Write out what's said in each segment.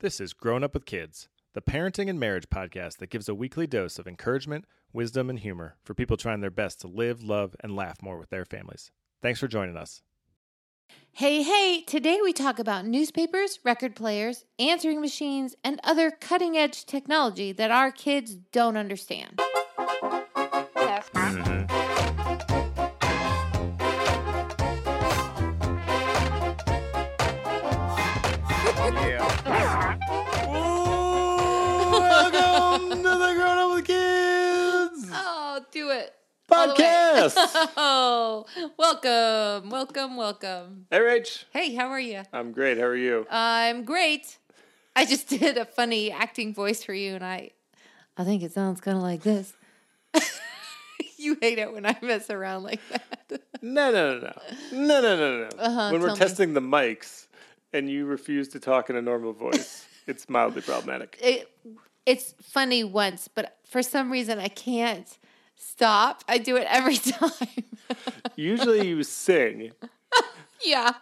This is Grown Up with Kids, the parenting and marriage podcast that gives a weekly dose of encouragement, wisdom, and humor for people trying their best to live, love, and laugh more with their families. Thanks for joining us. Hey, hey, today we talk about newspapers, record players, answering machines, and other cutting edge technology that our kids don't understand. Podcast. Oh, welcome, welcome, welcome. hey, Rach. Hey, how are you? I'm great. How are you? I'm great. I just did a funny acting voice for you, and I, I think it sounds kind of like this. you hate it when I mess around like that. No, no, no, no, no, no, no, no. Uh-huh, when we're tell me. testing the mics and you refuse to talk in a normal voice, it's mildly problematic. it it's funny once, but for some reason I can't stop. I do it every time. Usually you sing, yeah.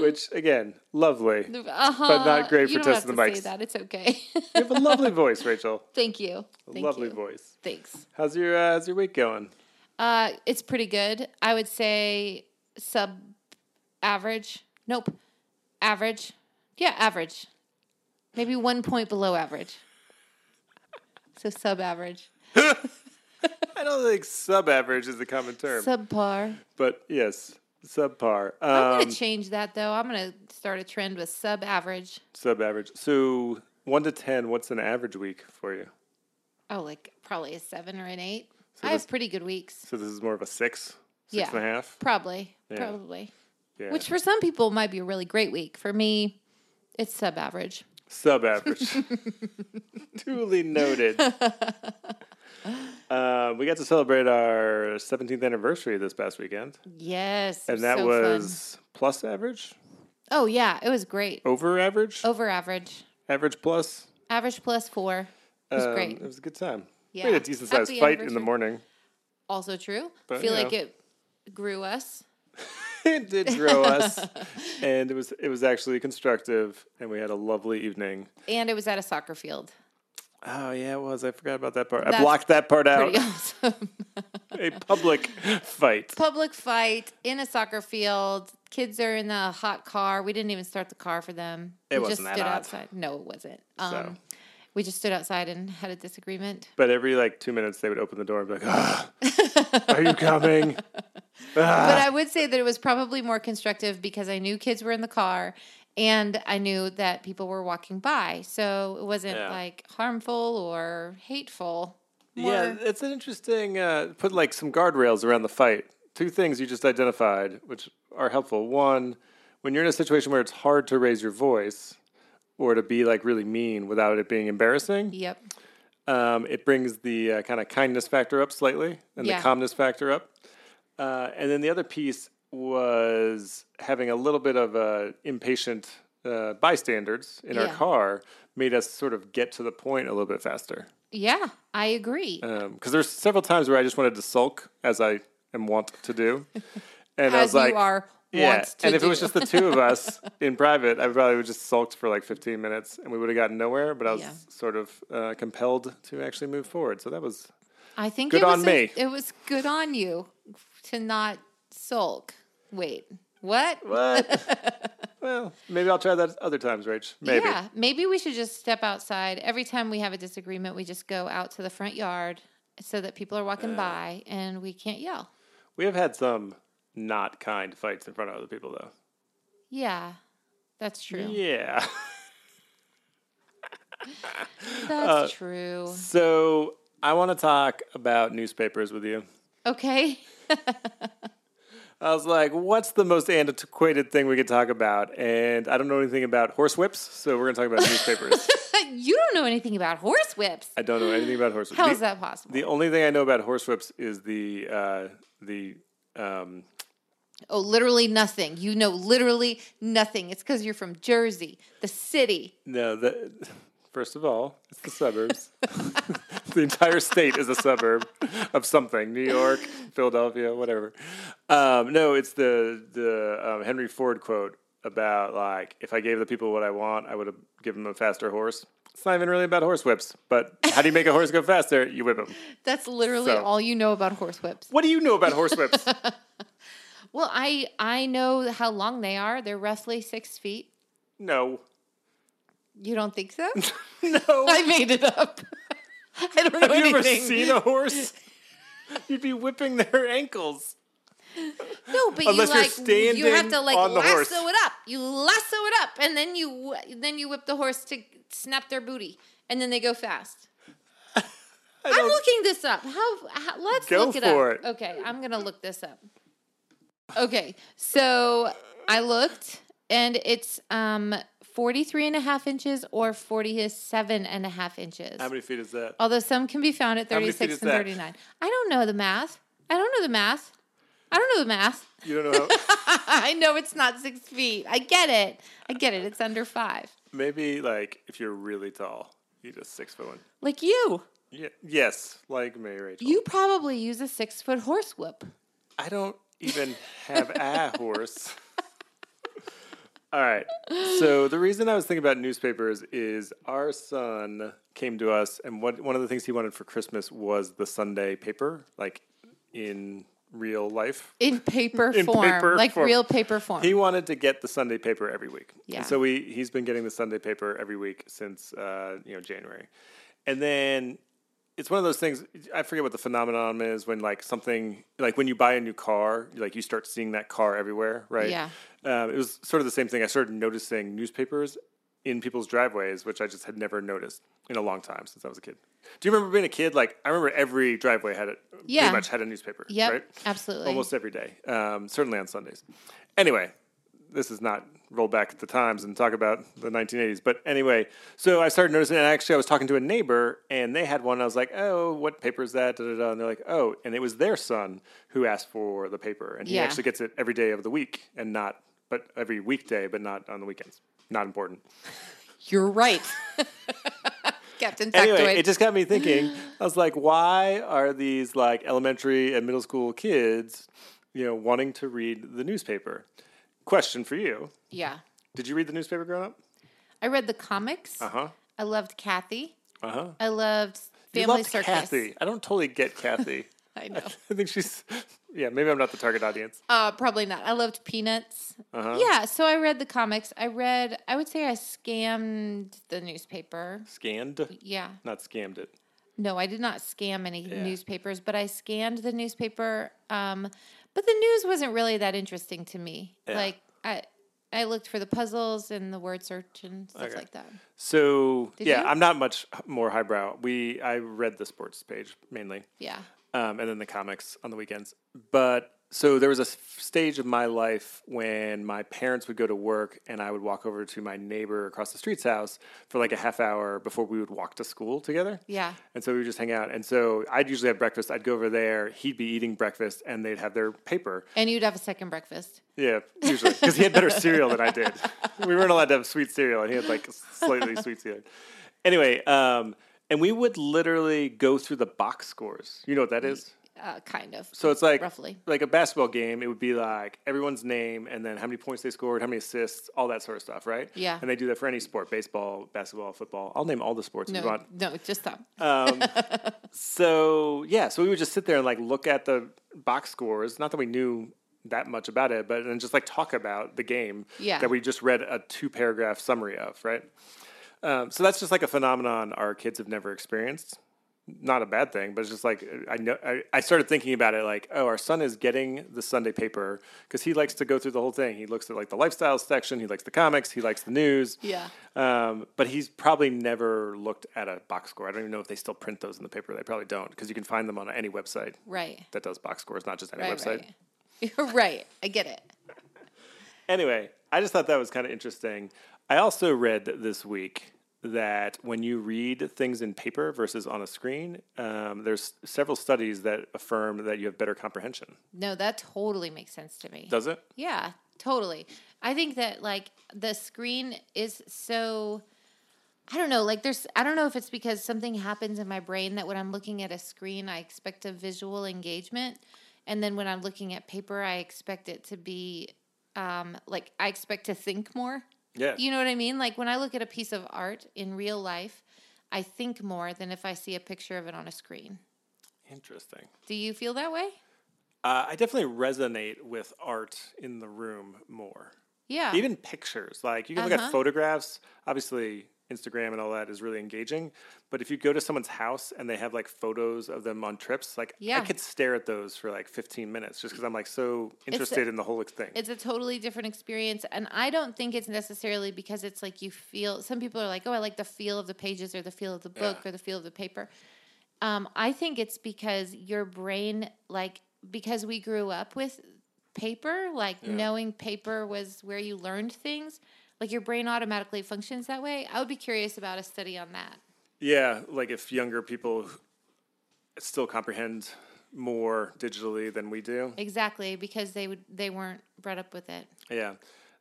which again, lovely. Uh-huh. But not great you for testing the to mics. Say that. It's okay. You have a lovely voice, Rachel. Thank you. Thank lovely you. voice. Thanks. How's your uh, How's your week going? Uh, it's pretty good. I would say sub average. Nope. Average. Yeah, average. Maybe one point below average. So sub average. I don't think sub-average is a common term, Subpar. but yes, subpar. I'm Um, gonna change that though. I'm gonna start a trend with sub average. sub-average. So one to ten, what's an average week for you? Oh, like probably a seven or an eight. So I have pretty good weeks. So this is more of a six, six Yeah. and a half. Probably. Yeah. Probably. Yeah, Which for some people might be a really great week. For me, it's sub average. sub-average. Duly noted. Uh, we got to celebrate our 17th anniversary this past weekend, Yes. and that so was plus average. Oh yeah, it was great. over average, Over average. average plus. Average plus four. It was Um, great. It was a good time. Yeah. We had a decent sized fight in the morning. Also true. But, Feel like know. it grew us. it did grow us, and it was it was actually constructive, and we had a lovely evening. And it was at a soccer field. Oh yeah, it was. I forgot about that part. I blocked that part out. Pretty awesome. a public fight. Public fight in a soccer field. Kids are in the hot car. We didn't even start the car for them. It we wasn't just that stood hot. outside. No, it wasn't. Um, So. We just stood outside and had a disagreement. But every like two minutes, they would open the door and be like, ah, "Are you coming?" But Ah. I would say that it was probably more constructive because I knew kids were in the car and I knew that people were walking by. So it wasn't Yeah. like harmful or hateful. Yeah, it's an interesting. Uh, put like some guardrails around the fight. Two things you just identified, which are helpful. One, when you're in a situation where it's hard to raise your voice or to be like really mean without it being embarrassing, Yep. um, it brings the uh, kind of kindness factor up slightly and Yeah. the calmness factor up. Uh, and then the other piece was having a little bit of uh, impatient uh, bystanders in our car made us sort of get to the point a little bit faster. Yeah, I agree. Because there's several times where I just wanted to sulk, as I am wont to do. And I As was like, you are yeah. And if it was just the two of us in private, I probably would just sulked for like 15 minutes and we would have gotten nowhere. But I was Yeah. sort of uh, compelled to actually move forward. So that was I think Good it was on a- me. it was good on you to not sulk. Wait, what? what? well, maybe I'll try that other times, Rach. Maybe. Yeah, maybe we should just step outside. Every time we have a disagreement, we just go out to the front yard so that people are walking by and we can't yell. We have had some not kind fights in front of other people, though. Yeah, that's true. Yeah. That's Uh, true. so I want to talk about newspapers with you. Okay. I was like, what's the most antiquated thing we could talk about? And I don't know anything about horsewhips, so we're going to talk about newspapers. you don't know anything about horse whips. I don't know anything about horsewhips. How the, is that possible? The only thing I know about horsewhips is the uh, the um, oh, literally nothing. You know literally nothing. It's because you're from Jersey, the city. no the first of all, it's the suburbs. the entire state is a suburb of something. New York, Philadelphia, whatever. Um, no, it's the the um, Henry Ford quote. about like if I gave the people what I want, I would have given them a faster horse. It's not even really about horse whips, but how do you make a horse go faster? You whip them. That's literally So- all you know about horse whips. What do you know about horse whips? Well, I I know how long they are. They're roughly six feet. no, You don't think so? no. I made it up. I don't know Have you ever seen a horse? You'd be whipping their ankles. no, but Unless you you're you have to standing like on the lasso horse. it up. You lasso it up, and then you then you whip the horse to snap their booty, and then they go fast. I'm looking this up. How, how let's Go look it for up. it. Okay, I'm gonna look this up. Okay, so I looked, and it's um 43 and a half inches or 47 and a half inches. How many feet is that? Although some can be found at How many feet 36 is and that? 39. I don't know the math. I don't know the math. I don't know the math. You don't know how. I know it's not six feet. I get it. I get it. It's under five. Maybe like if you're really tall, you're just six foot one. Like you. Yeah, yes, like me, Rachel. You probably use a six foot horse whip. I don't even have a horse. All right. So the reason I was thinking about newspapers is our son came to us, and what one of the things he wanted for Christmas was the Sunday paper, like in real life. In paper In form. paper like form. real paper form. He wanted to get the Sunday paper every week. Yeah. And so we he's been getting the Sunday paper every week since uh, you know January, and then it's one of those things. I forget what the phenomenon is when like something like when you buy a new car, like you start seeing that car everywhere, right? Yeah. Um, it was sort of the same thing. I started noticing newspapers in people's driveways, which I just had never noticed in a long time since I was a kid. Do you remember being a kid? Like I remember every driveway had it. Yeah. Pretty much had a newspaper. Yep, Right. absolutely. Almost every day. Um, certainly on Sundays. Anyway, this is not roll back at the times and talk about the 1980s. But anyway, so I started noticing, and actually, I was talking to a neighbor, and they had one. I was like, "Oh, what paper is that?" Da, da, da. And they're like, "Oh," and it was their son who asked for the paper, and he Yeah. actually gets it every day of the week, and not, but every weekday, but not on the weekends. Not important. You're right. Captain Factoid. Anyway, it just got me thinking. I was like, why are these like elementary and middle school kids, you know, wanting to read the newspaper? Question for you: yeah. Did you read the newspaper growing up? I read the comics. Uh huh. I loved Cathy. Uh huh. I loved You Family loved Circus. Cathy. I don't totally get Cathy. I know. I think she's. Yeah, maybe I'm not the target audience. Uh, probably not. I loved Peanuts. Uh-huh. Yeah, so I read the comics. I read. I would say I scammed the newspaper. Scanned, Yeah. not scammed it. No, I did not scam any Yeah. newspapers, but I scanned the newspaper. Um, but the news wasn't really that interesting to me. Yeah. Like I, I looked for the puzzles and the word search and stuff Okay. like that. So Did yeah, you? I'm not much more highbrow. We I read the sports page mainly. Yeah. um, and then the comics on the weekends. But so there was a stage of my life when my parents would go to work and I would walk over to my neighbor across the street's house for like a half hour before we would walk to school together. Yeah. And so we would just hang out. And so I'd usually have breakfast. I'd go over there. He'd be eating breakfast and they'd have their paper. And you'd have a second breakfast. Yeah, usually. Because he had better cereal than I did. We weren't allowed to have sweet cereal and he had like slightly sweet cereal. Anyway, um, and we would literally go through the box scores. You know what that is? Uh, kind of. So it's like Roughly. like a basketball game. It would be like everyone's name and then how many points they scored, how many assists, all that sort of stuff, right? Yeah. And they do that for any sport: baseball, basketball, football. I'll name all the sports if you No, want. no, just stop. Um, so yeah, so we would just sit there and like look at the box scores. Not that we knew that much about it, but then just like talk about the game Yeah. that we just read a two paragraph summary of, right? Um, so that's just like a phenomenon our kids have never experienced. Not a bad thing, but it's just like I know. I, I started thinking about it, like, oh, our son is getting the Sunday paper because he likes to go through the whole thing. He looks at like the lifestyle section, he likes the comics, he likes the news. Yeah. Um, but he's probably never looked at a box score. I don't even know if they still print those in the paper. They probably don't because you can find them on any website Right. that does box scores, not just any Right. website. Right. You're right. I get it. Anyway, I just thought that was kind of interesting. I also read this week that when you read things in paper versus on a screen, um, there's several studies that affirm that you have better comprehension. No, that totally makes sense to me. Does it? Yeah, totally. I think that like the screen is so I don't know, like there's I don't know if it's because something happens in my brain that when I'm looking at a screen I expect a visual engagement and then when I'm looking at paper I expect it to be um, like I expect to think more. Yeah. You know what I mean? Like when I look at a piece of art in real life, I think more than if I see a picture of it on a screen. Interesting. Do you feel that way? Uh, I definitely resonate with art in the room more. Yeah. Even pictures. Like you can look Uh-huh. at photographs. Obviously, Instagram and all that is really engaging. But if you go to someone's house and they have like photos of them on trips, like I could stare at those for like 15 minutes just because I'm like so interested in the whole thing. it's a totally different experience and i don't think it's necessarily because it's like you feel some people are like oh i like the feel of the pages or the feel of the book Yeah. or the feel of the paper um, i think it's because your brain like because we grew up with paper like knowing paper was where you learned things like your brain automatically functions that way i would be curious about a study on that Yeah, like if younger people still comprehend more digitally than we do. exactly because they would they weren't brought up with it Yeah.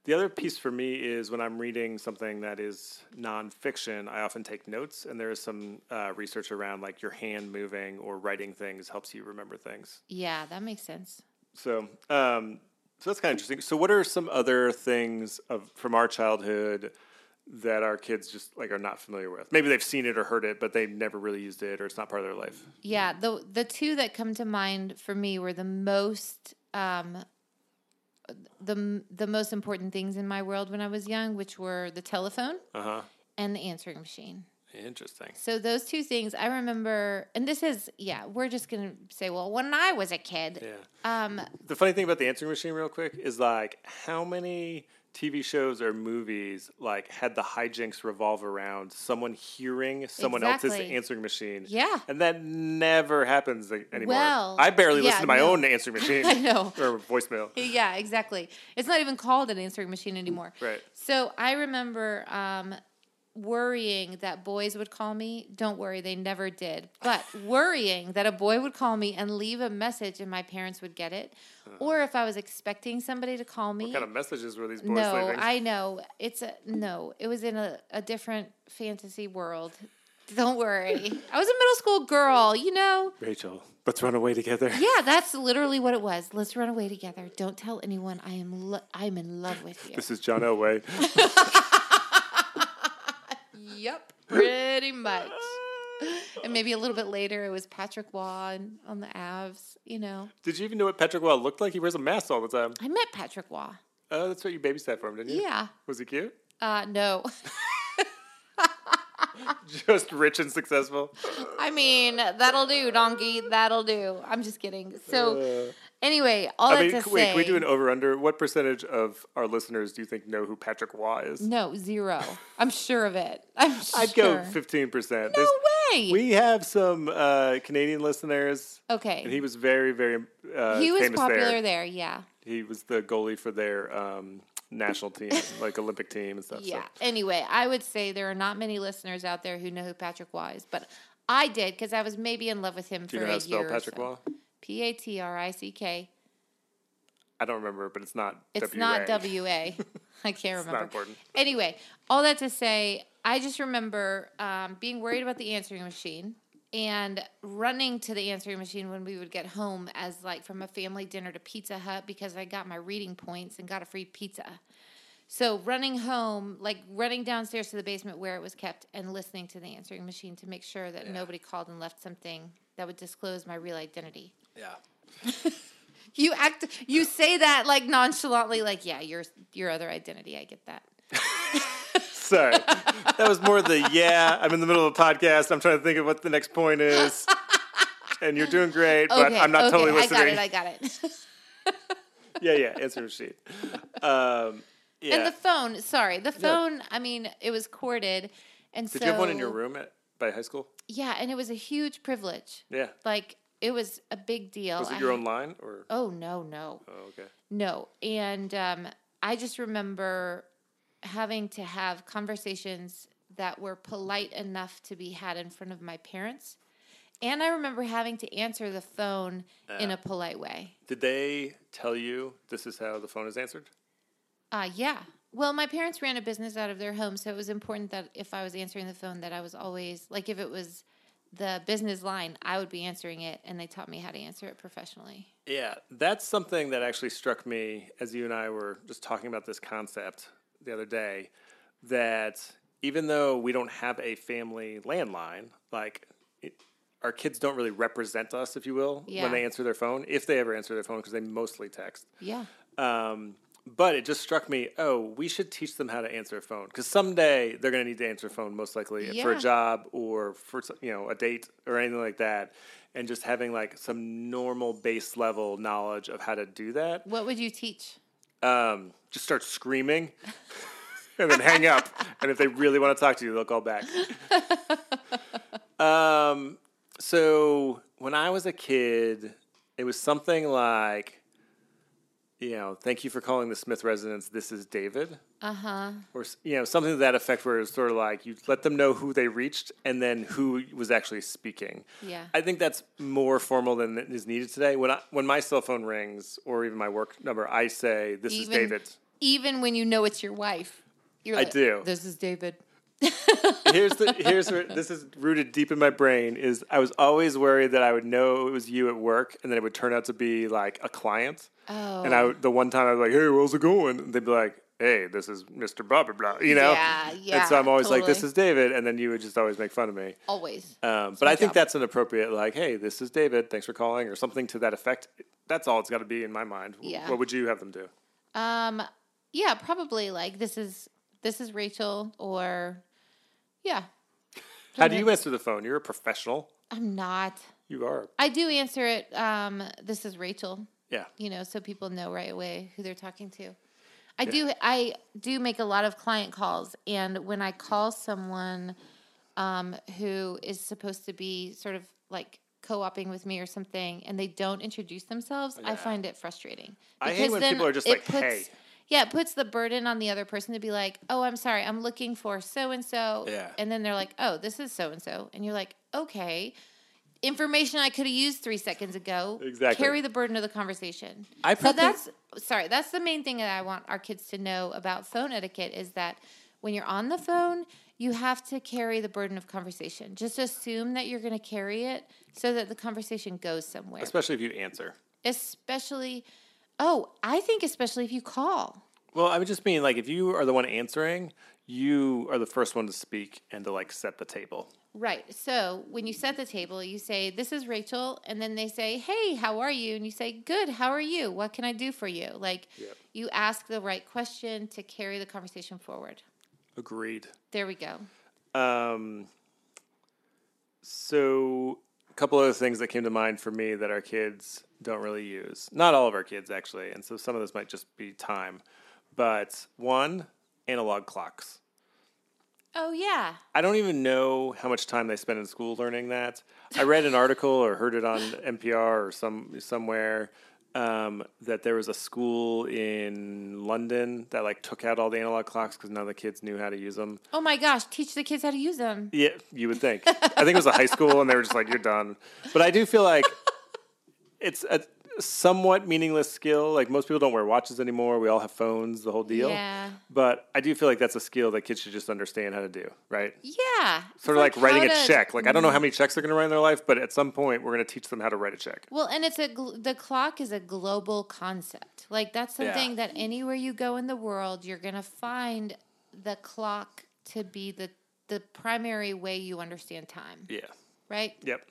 The other piece for me is when I'm reading something that is nonfiction, I often take notes, and there is some uh, research around like your hand moving or writing things helps you remember things. yeah that makes sense So, um, so that's kind of interesting. So, what are some other things of from our childhood that our kids just like are not familiar with? Maybe they've seen it or heard it, but they've never really used it, or it's not part of their life. Yeah, the the two that come to mind for me were the most um, the the most important things in my world when I was young, which were the telephone Uh huh. and the answering machine. Interesting. So those two things I remember, and this is yeah, we're just gonna say, well, when I was a kid, Yeah. um, The funny thing about the answering machine, real quick, is like how many TV shows or movies like had the hijinks revolve around someone hearing someone else's answering machine. Yeah. and that never happens anymore. Well, I barely yeah, listen to my no. own answering machine. I know. or voicemail. yeah, exactly. It's not even called an answering machine anymore. Right. So I remember um, worrying that boys would call me. Don't worry, they never did. But worrying that a boy would call me and leave a message and my parents would get it. Or if I was expecting somebody to call me. What kind of messages were these boys no, leaving? I know. It's a no. It was in a, a different fantasy world. Don't worry. I was a middle school girl, you know. Rachel, let's run away together. Yeah, that's literally what it was. Let's run away together. Don't tell anyone I am lo- I'm in love with you. This is John Elway. Yep, pretty much. And maybe a little bit later, it was Patrick Roy and- on the Avs. You know, Did you even know what Patrick Roy looked like? He wears a mask all the time. I met Patrick Roy. Oh, that's what you babysat for him, didn't you? Yeah. Was he cute? Uh, no, Just rich and successful. I mean that'll do, donkey. That'll do. I'm just kidding. So Uh, anyway, all I that mean, to c- say, wait, can we do an over under? What percentage of our listeners do you think know who Patrick Roy is? no zero. I'm sure of it. I'm I'd sure. go fifteen percent. No way. We have some uh, Canadian listeners, okay. and he was very, very uh, he was popular there. there. Yeah. He was the goalie for their um, national team, like Olympic team and stuff. so- Yeah. Anyway, I would say there are not many listeners out there who know who Patrick Roy is, but I did because I was maybe in love with him Do for you know how a to spell year. Patrick or so. Roy? P A T R I C K. I don't remember, but it's not. It's W-A. not W A. I can't It's not remember. important. Anyway, all that to say, I just remember um, being worried about the answering machine and running to the answering machine when we would get home as like from a family dinner to Pizza Hut because I got my reading points and got a free pizza. So running home, like running downstairs to the basement where it was kept and listening to the answering machine to make sure that nobody called and left something that would disclose my real identity. Yeah. You act you say that like nonchalantly like yeah, your your other identity, I get that. Sorry. that was more the yeah, I'm in the middle of a podcast. I'm trying to think of what the next point is. And you're doing great, but I'm not okay, totally listening. I got it. I got it. yeah, yeah, answer machine. Um, yeah. And the phone. Sorry, the phone. I mean, it was corded, and Did so you have one in your room at by high school? Yeah, and it was a huge privilege. Yeah. Like it was a big deal. Was it your had- own line or? Oh no, no, Oh, okay. no. And um, I just remember having to have conversations that were polite enough to be had in front of my parents. And I remember having to answer the phone in a polite way. Did they tell you this is how the phone is answered? Uh, yeah. Well, my parents ran a business out of their home, so it was important that if I was answering the phone, that I was always like, if it was the business line, I would be answering it, and they taught me how to answer it professionally. Yeah, that's something that actually struck me as you and I were just talking about this concept the other day. That even though we don't have a family landline, like it, our kids don't really represent us, if you will, Yeah. when they answer their phone, if they ever answer their phone, because they mostly text. Yeah. Um, but it just struck me, oh, we should teach them how to answer a phone because someday they're going to need to answer a phone, most likely for a job or for you know a date or anything like that. And just having like some normal base level knowledge of how to do that. What would you teach? Um, just start screaming and then hang up. And if they really want to talk to you, they'll call back. um, so when I was a kid, it was something like, you know, thank you for calling the Smith residence. This is David. Uh huh. Or, you know, something to that effect where it's sort of like you let them know who they reached and then who was actually speaking. Yeah. I think that's more formal than is needed today. When I, when my cell phone rings or even my work number, I say, this is David. Even when you know it's your wife, you're I like, do. This is David. here's the here's where this is rooted deep in my brain is I was always worried that I would know it was you at work and then it would turn out to be like a client. Oh. And I the one time I was like, "Hey, where's it going?" And they'd be like, "Hey, this is Mr. Blah blah blah," you know. Yeah, yeah. And so I'm always like, "This totally. is David," and then you would just always make fun of me. Always. Um, but I think job. that's an appropriate like, "Hey, this is David. Thanks for calling," or something to that effect. That's all it's got to be in my mind. Yeah. What would you have them do? Um, yeah, probably like this is this is Rachel or yeah. How do you answer the phone? You're a professional. I'm not. You are. I do answer it. Um, this is Rachel. Yeah. You know, so people know right away who they're talking to. I do. I do make a lot of client calls, and when I call someone um, who is supposed to be sort of like co-oping with me or something, and they don't introduce themselves, I find it frustrating. I hate Because when people are just it like, puts- "Hey." Yeah, it puts the burden on the other person to be like, "Oh, I'm sorry, I'm looking for so and so," Yeah. and then they're like, "Oh, this is so and so," and you're like, "Okay." Information I could have used three seconds ago. Exactly. Carry the burden of the conversation. I so that's sorry. That's the main thing that I want our kids to know about phone etiquette is that when you're on the phone, you have to carry the burden of conversation. Just assume that you're going to carry it so that the conversation goes somewhere. Especially if you answer. Especially, oh, I think especially if you call. Well, I would just mean like if you are the one answering, you are the first one to speak and to like set the table. Right. So when you set the table, you say, This is Rachel. And then they say, Hey, how are you? And you say, Good. How are you? What can I do for you? Like Yep. you ask the right question to carry the conversation forward. Agreed. There we go. Um, so a couple other things that came to mind for me that our kids don't really use. Not all of our kids actually, and so some of this might just be time. But one, analog clocks. Oh, yeah. I don't even know how much time they spend in school learning that. I read an article or heard it on NPR or some somewhere um, that there was a school in London that like took out all the analog clocks because none of the kids knew how to use them. Oh my gosh. Teach the kids how to use them. Yeah, you would think. I think it was a high school, and they were just like, "You're done." But I do feel like it's a somewhat meaningless skill. Like most people don't wear watches anymore. We all have phones. The whole deal. Yeah. But I do feel like that's a skill that kids should just understand how to do. Right. Yeah. Sort of like, writing a to- check. Like I don't know how mm-hmm. many checks they're going to write in their life, but at some point we're going to teach them how to write a check. Well, and it's a gl- the clock is a global concept. Like that's Yeah. something that anywhere you go in the world, you're gonna find the clock to be the the primary way you understand time. Yeah. Right? Yep.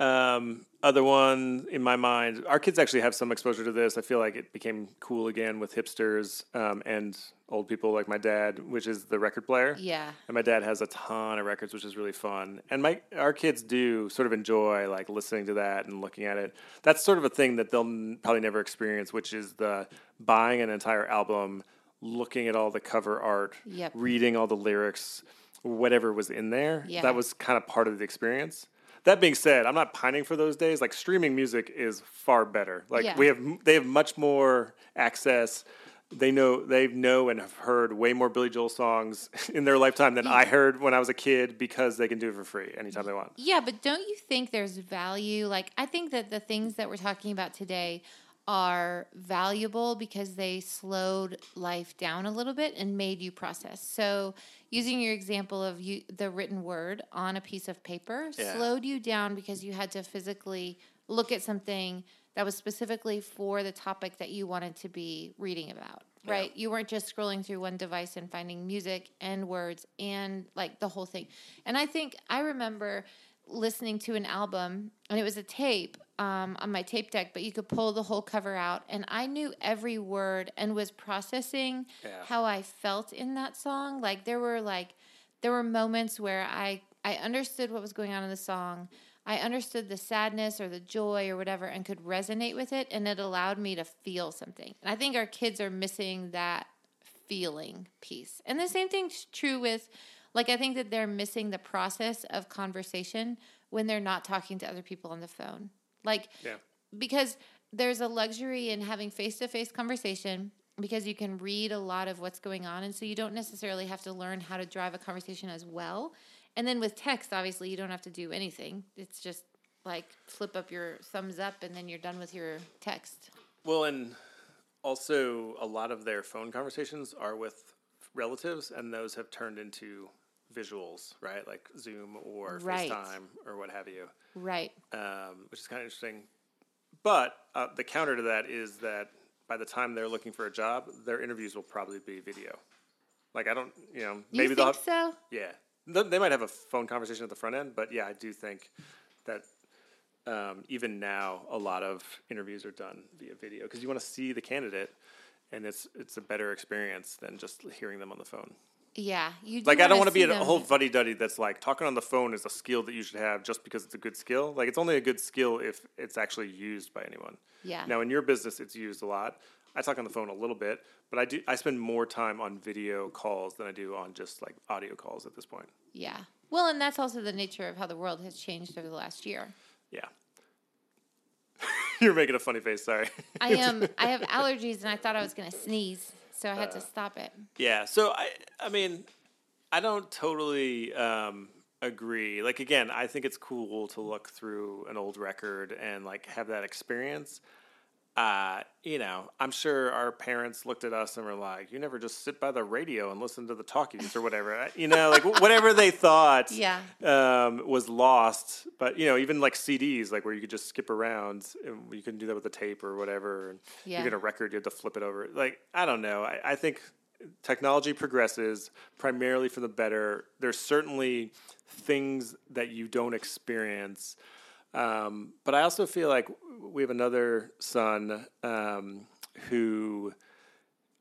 Um, other one in my mind, our kids actually have some exposure to this. I feel like it became cool again with hipsters um, and old people like my dad, which is the record player. Yeah. And my dad has a ton of records, which is really fun. And my our kids do sort of enjoy like listening to that and looking at it. That's sort of a thing that they'll probably never experience, which is the buying an entire album, looking at all the cover art, Yep. reading all the lyrics, whatever was in there. Yeah. That was kind of part of the experience. That being said, I'm not pining for those days. Like streaming music is far better. Like Yeah. we have, they have much more access. They know they know and have heard way more Billy Joel songs in their lifetime than I heard when I was a kid because they can do it for free anytime they want. Yeah, but don't you think there's value? Like, I think that the things that we're talking about today are valuable because they slowed life down a little bit and made you process. So, using your example of you, the written word on a piece of paper Yeah. slowed you down because you had to physically look at something that was specifically for the topic that you wanted to be reading about. Right? You weren't just scrolling through one device and finding music and words and like the whole thing. And I think I remember listening to an album and it was a tape um, on my tape deck, but you could pull the whole cover out. And I knew every word and was processing Yeah. how I felt in that song. Like there were like there were moments where I I understood what was going on in the song. I understood the sadness or the joy or whatever and could resonate with it and it allowed me to feel something. And I think our kids are missing that feeling piece. And the same thing's true with like I think that they're missing the process of conversation when they're not talking to other people on the phone. Like Yeah. because there's a luxury in having face-to-face conversation because you can read a lot of what's going on and so you don't necessarily have to learn how to drive a conversation as well. And then with text obviously you don't have to do anything. It's just like flip up your thumbs up and then you're done with your text. Well, and also a lot of their phone conversations are with relatives, and those have turned into visuals, right? Like Zoom or Right. FaceTime or what have you, Right. um, which is kind of interesting. But uh, the counter to that is that by the time they're looking for a job, their interviews will probably be video. Like I don't, you know, You maybe they'll think have, so? yeah, Th- they might have a phone conversation at the front end, but yeah, I do think that um, even now a lot of interviews are done via video because you want to see the candidate, and it's it's a better experience than just hearing them on the phone. Yeah, you do Like I don't want to be a whole fuddy duddy that's like talking on the phone is a skill that you should have just because it's a good skill. Like it's only a good skill if it's actually used by anyone. Yeah. Now in your business, it's used a lot. I talk on the phone a little bit, but I do I spend more time on video calls than I do on just like audio calls at this point. Yeah. Well, and that's also the nature of how the world has changed over the last year. Yeah. You're making a funny face. Sorry. I am. I have allergies, and I thought I was going to sneeze, so I had Uh. to stop it. Yeah. So I, I mean, I don't totally um, agree. Like again, I think it's cool to look through an old record and like have that experience. Uh, you know, I'm sure our parents looked at us and were like, "You never just sit by the radio and listen to the talkies or whatever." You know, like whatever they thought Yeah. um, was lost. But you know, even like CDs, like where you could just skip around, and you couldn't do that with the tape or whatever. And Yeah. you get a record, you had to flip it over. Like I don't know. I, I think technology progresses primarily for the better. There's certainly things that you don't experience. Um, but I also feel like we have another son um, who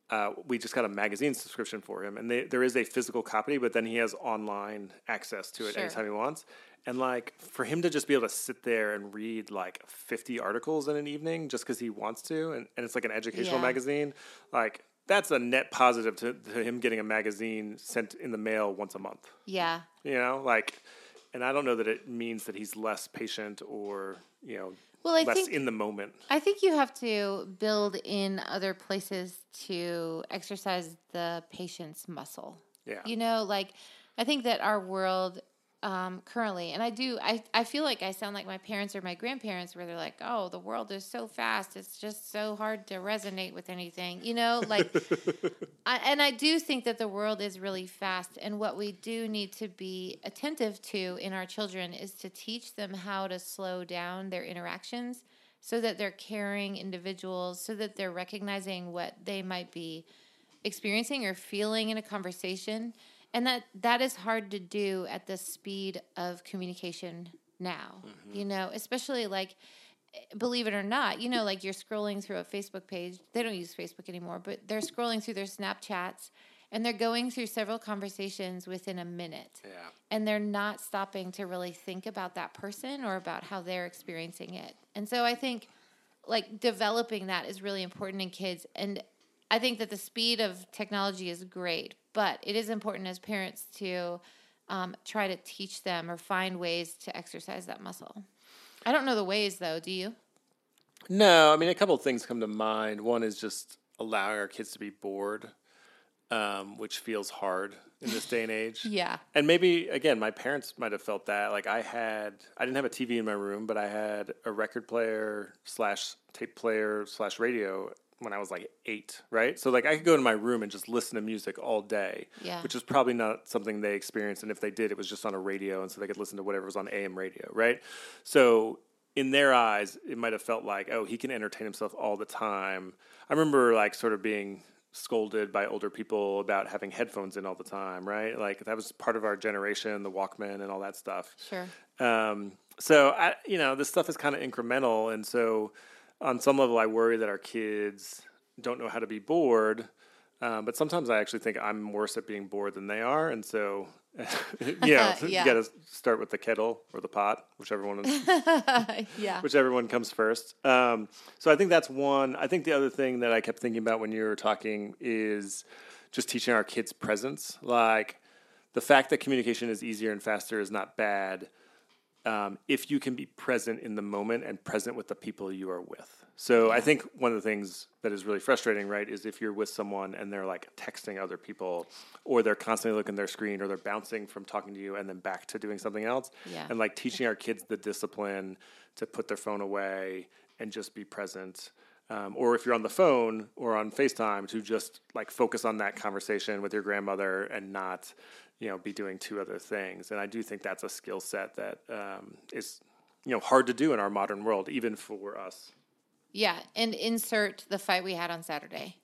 uh, we just got a magazine subscription for him, and they, there is a physical copy, but then he has online access to it Sure. anytime he wants. And like for him to just be able to sit there and read like 50 articles in an evening just because he wants to, and, and it's like an educational Yeah. magazine, like that's a net positive to, to him getting a magazine sent in the mail once a month. Yeah. You know, like, and I don't know that it means that he's less patient or you know Well, I less think in the moment. I think you have to build in other places to exercise the patience muscle. Yeah. You know, like I think that our world um, currently, and I do, I, I feel like I sound like my parents or my grandparents where they're like, oh, the world is so fast. It's just so hard to resonate with anything. You know, like, I, and I do think that the world is really fast. And what we do need to be attentive to in our children is to teach them how to slow down their interactions so that they're caring individuals, so that they're recognizing what they might be experiencing or feeling in a conversation and that that is hard to do at the speed of communication now mm-hmm. you know especially like believe it or not you know like you're scrolling through a facebook page they don't use facebook anymore but they're scrolling through their snapchats and they're going through several conversations within a minute Yeah. and they're not stopping to really think about that person or about how they're experiencing it. And so I think like developing that is really important in kids and I think that the speed of technology is great, but it is important as parents to um, try to teach them or find ways to exercise that muscle. I don't know the ways though. Do you? No, I mean a couple of things come to mind. One is just allowing our kids to be bored, um, which feels hard in this day and age. Yeah. And maybe again, my parents might have felt that. Like I had, I didn't have a TV in my room, but I had a record player slash tape player slash radio when I was like eight, right? So like I could go to my room and just listen to music all day, Yeah. which is probably not something they experienced. And if they did, it was just on a radio, and so they could listen to whatever was on AM radio, right? So in their eyes, it might have felt like, oh, he can entertain himself all the time. I remember like sort of being scolded by older people about having headphones in all the time, right? Like that was part of our generation, the Walkman and all that stuff. Sure. Um, so I, you know, this stuff is kind of incremental, and so on some level, I worry that our kids don't know how to be bored. Um, but sometimes I actually think I'm worse at being bored than they are, and so you know, Yeah. you got to start with the kettle or the pot, whichever one is yeah. whichever one comes first. Um, so I think that's one. I think the other thing that I kept thinking about when you were talking is just teaching our kids presence. Like the fact that communication is easier and faster is not bad um, if you can be present in the moment and present with the people you are with. So I think one of the things that is really frustrating, right, is if you're with someone and they're like texting other people, or they're constantly looking at their screen, or they're bouncing from talking to you and then back to doing something else. Yeah. And like teaching our kids the discipline to put their phone away and just be present. Um, or if you're on the phone or on FaceTime, to just like focus on that conversation with your grandmother and not, you know, be doing two other things. And I do think that's a skill set that um, is, you know, hard to do in our modern world, even for us. Yeah. And insert the fight we had on Saturday.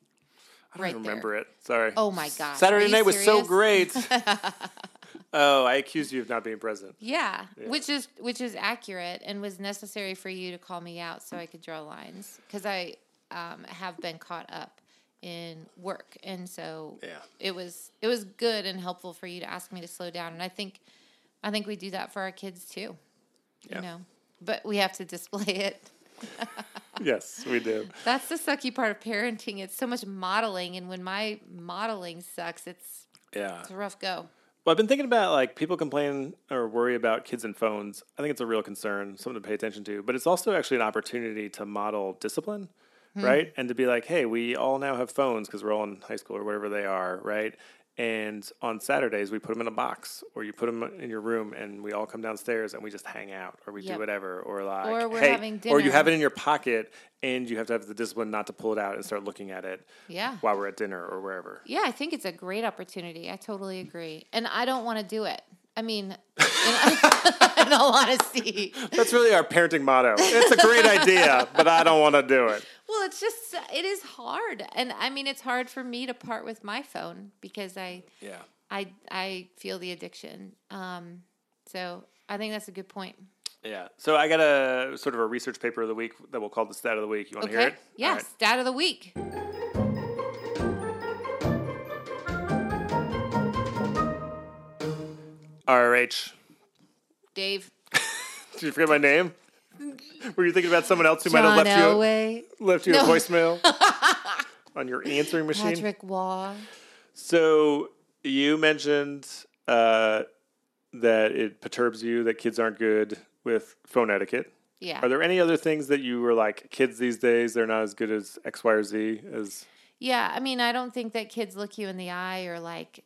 I don't Right remember there. it. Sorry. Oh my gosh. Saturday night was so great. oh, I accuse you of not being present. Yeah, which is which is accurate and was necessary for you to call me out so I could draw lines because I um, have been caught up in work and so Yeah. it was it was good and helpful for you to ask me to slow down and I think I think we do that for our kids too, Yeah. you know, but we have to display it. Yes, we do. That's the sucky part of parenting. It's so much modeling, and when my modeling sucks, it's Yeah. it's a rough go. Well, I've been thinking about like people complain or worry about kids and phones. I think it's a real concern, something to pay attention to. But it's also actually an opportunity to model discipline, hmm. right? And to be like, hey, we all now have phones because we're all in high school or whatever they are, right? And on Saturdays, we put them in a box, or you put them in your room, and we all come downstairs and we just hang out, or we do whatever, or like, Or we're hey, having or you have it in your pocket, and you have to have the discipline not to pull it out and start looking at it Yeah. while we're at dinner or wherever. Yeah, I think it's a great opportunity. I totally agree. And I don't want to do it. I mean, in, in all honesty. That's really our parenting motto. It's a great idea, but I don't want to do it. Well, it's just, it is hard. And I mean, it's hard for me to part with my phone because I, Yeah. I, I feel the addiction. Um, so I think that's a good point. Yeah. So I got a sort of a research paper of the week that we'll call the stat of the week. You want to hear it? All right. Stat of the week. RH. Dave. Did you forget my name? Were you thinking about someone else who might have John left you, Elway. left you No. a voicemail on your answering machine? Patrick Roy. So you mentioned uh, that it perturbs you that kids aren't good with phone etiquette. Yeah. Are there any other things that you were like, kids these days, they're not as good as X, Y, or Z as Yeah, I mean, I don't think that kids look you in the eye or like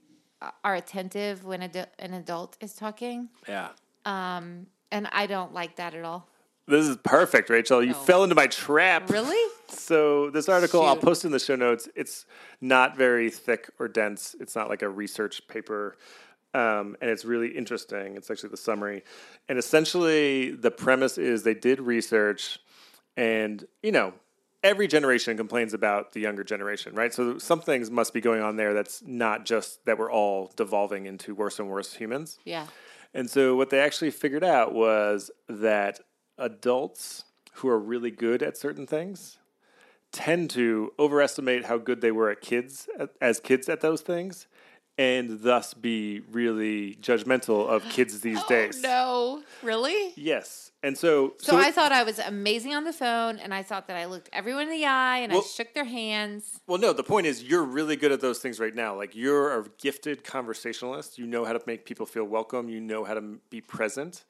are attentive when adu- an adult is talking. Yeah. Um, and I don't like that at all. This is perfect, Rachel. You No. fell into my trap. Really? So this article I'll post in the show notes. It's not very thick or dense. It's not like a research paper. Um, and it's really interesting. It's actually the summary. And essentially the premise is they did research and, you know, every generation complains about the younger generation, right? So some things must be going on there that's not just that we're all devolving into worse and worse humans. Yeah. And so what they actually figured out was that adults who are really good at certain things tend to overestimate how good they were at kids at, as kids at those things and thus be really judgmental of kids these oh, days. Oh, no. Really? Yes. And so So, I thought I was amazing on the phone and I thought that I looked everyone in the eye and Well- I shook their hands. Well, no, the point is you're really good at those things right now. Like you're a gifted conversationalist. You know how to make people feel welcome. You know how to m- be present.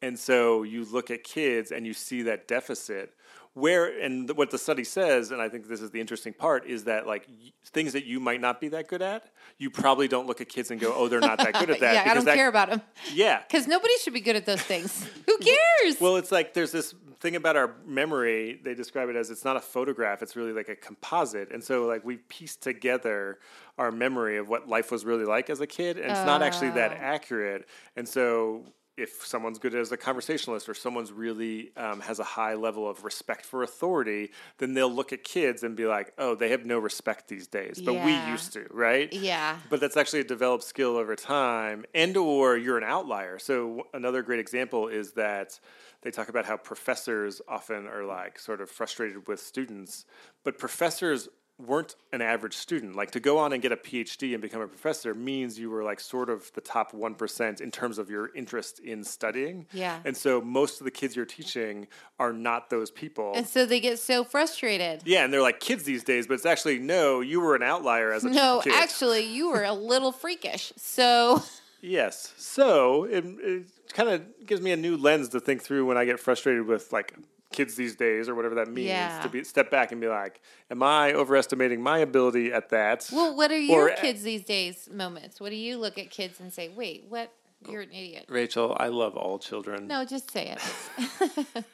And so you look at kids and you see that deficit where and th- what the study says and I think this is the interesting part is that like y- things that you might not be that good at, you probably don't look at kids and go, "Oh, they're not that good at that." yeah, I don't that- care about them Yeah. because nobody should be good at those things. Who cares? Well, it's like there's this thing about our memory, they describe it as it's not a photograph, it's really like a composite. And so like we piece together our memory of what life was really like as a kid, and it's not actually that Oh. accurate. And so if someone's good as a conversationalist or someone's really um, has a high level of respect for authority, then they'll look at kids and be like, "Oh, they have no respect these days," but we used to, right? Yeah. but that's actually a developed skill over time and or you're an outlier so another great example is that they talk about how professors often are like sort of frustrated with students but professors weren't an average student like to go on and get a phd and become a professor means you were like sort of the top 1% in terms of your interest in studying Yeah. and so most of the kids you're teaching are not those people And so they get so frustrated. yeah and they're like kids these days but it's actually no you were an outlier as a No, kid actually, you were a little freakish. So, Yes. So it, it kind of gives me a new lens to think through when I get frustrated with like kids these days or whatever that means Yeah. to be step back and be like, am I overestimating my ability at that? well, what are your Or- kids these days moments? What do you look at kids and say, wait, what? You're an idiot. Rachel, I love all children. No, just say it.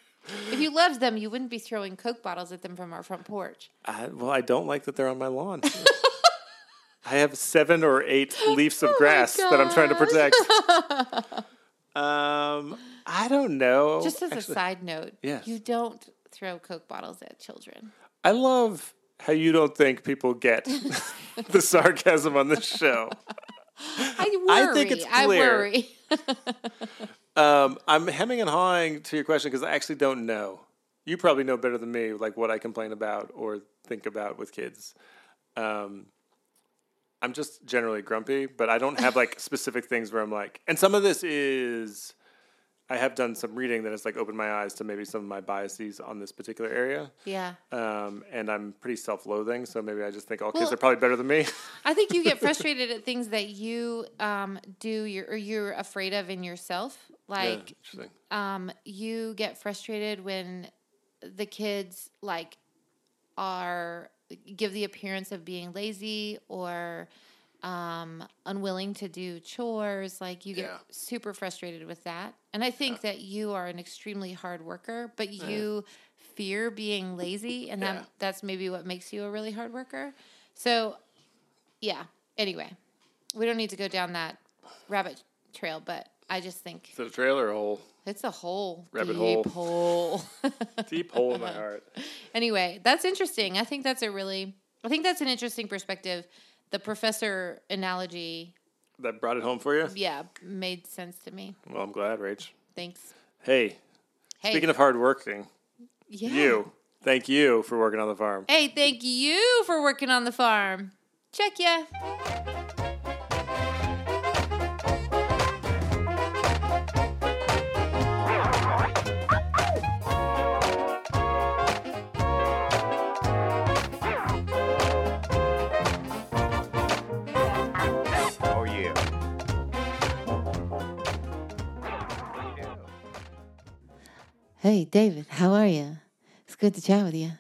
if you loved them, you wouldn't be throwing Coke bottles at them from our front porch. I, well, I don't like that they're on my lawn. I have seven or eight leaves of Oh grass that I'm trying to protect. um, I don't know. Just as a side note, Yes. you don't throw Coke bottles at children. I love how you don't think people get the sarcasm on this show. I worry. I think it's I worry. Um, I'm hemming and hawing to your question because I actually don't know. You probably know better than me, like what I complain about or think about with kids. Um, I'm just generally grumpy, but I don't have like specific things where I'm like, and some of this is, I have done some reading that has like opened my eyes to maybe some of my biases on this particular area. yeah. Um, and I'm pretty self-loathing, so maybe I just think all kids are probably better than me. I think you get frustrated at things that you um, do you're, or you're afraid of in yourself. Like, yeah, um, you get frustrated when the kids like are give the appearance of being lazy or um, unwilling to do chores. Like you get Yeah. super frustrated with that. And I think that you are an extremely hard worker, but you fear being lazy, and that that's maybe what makes you a really hard worker. So, yeah. Anyway, we don't need to go down that rabbit trail, but I just think Is it a trailer hole? it's a hole, Rabbit deep hole. Deep hole in my heart. anyway, that's interesting. I think that's a really, I think that's an interesting perspective. The professor analogy, That brought it home for you? yeah, made sense to me. Well, I'm glad, Rach. Thanks. Hey, Hey, speaking of hard working, yeah. you, thank you for working on the farm. Hey, thank you for working on the farm. Check ya. Hey, David, how are you? It's good to chat with you.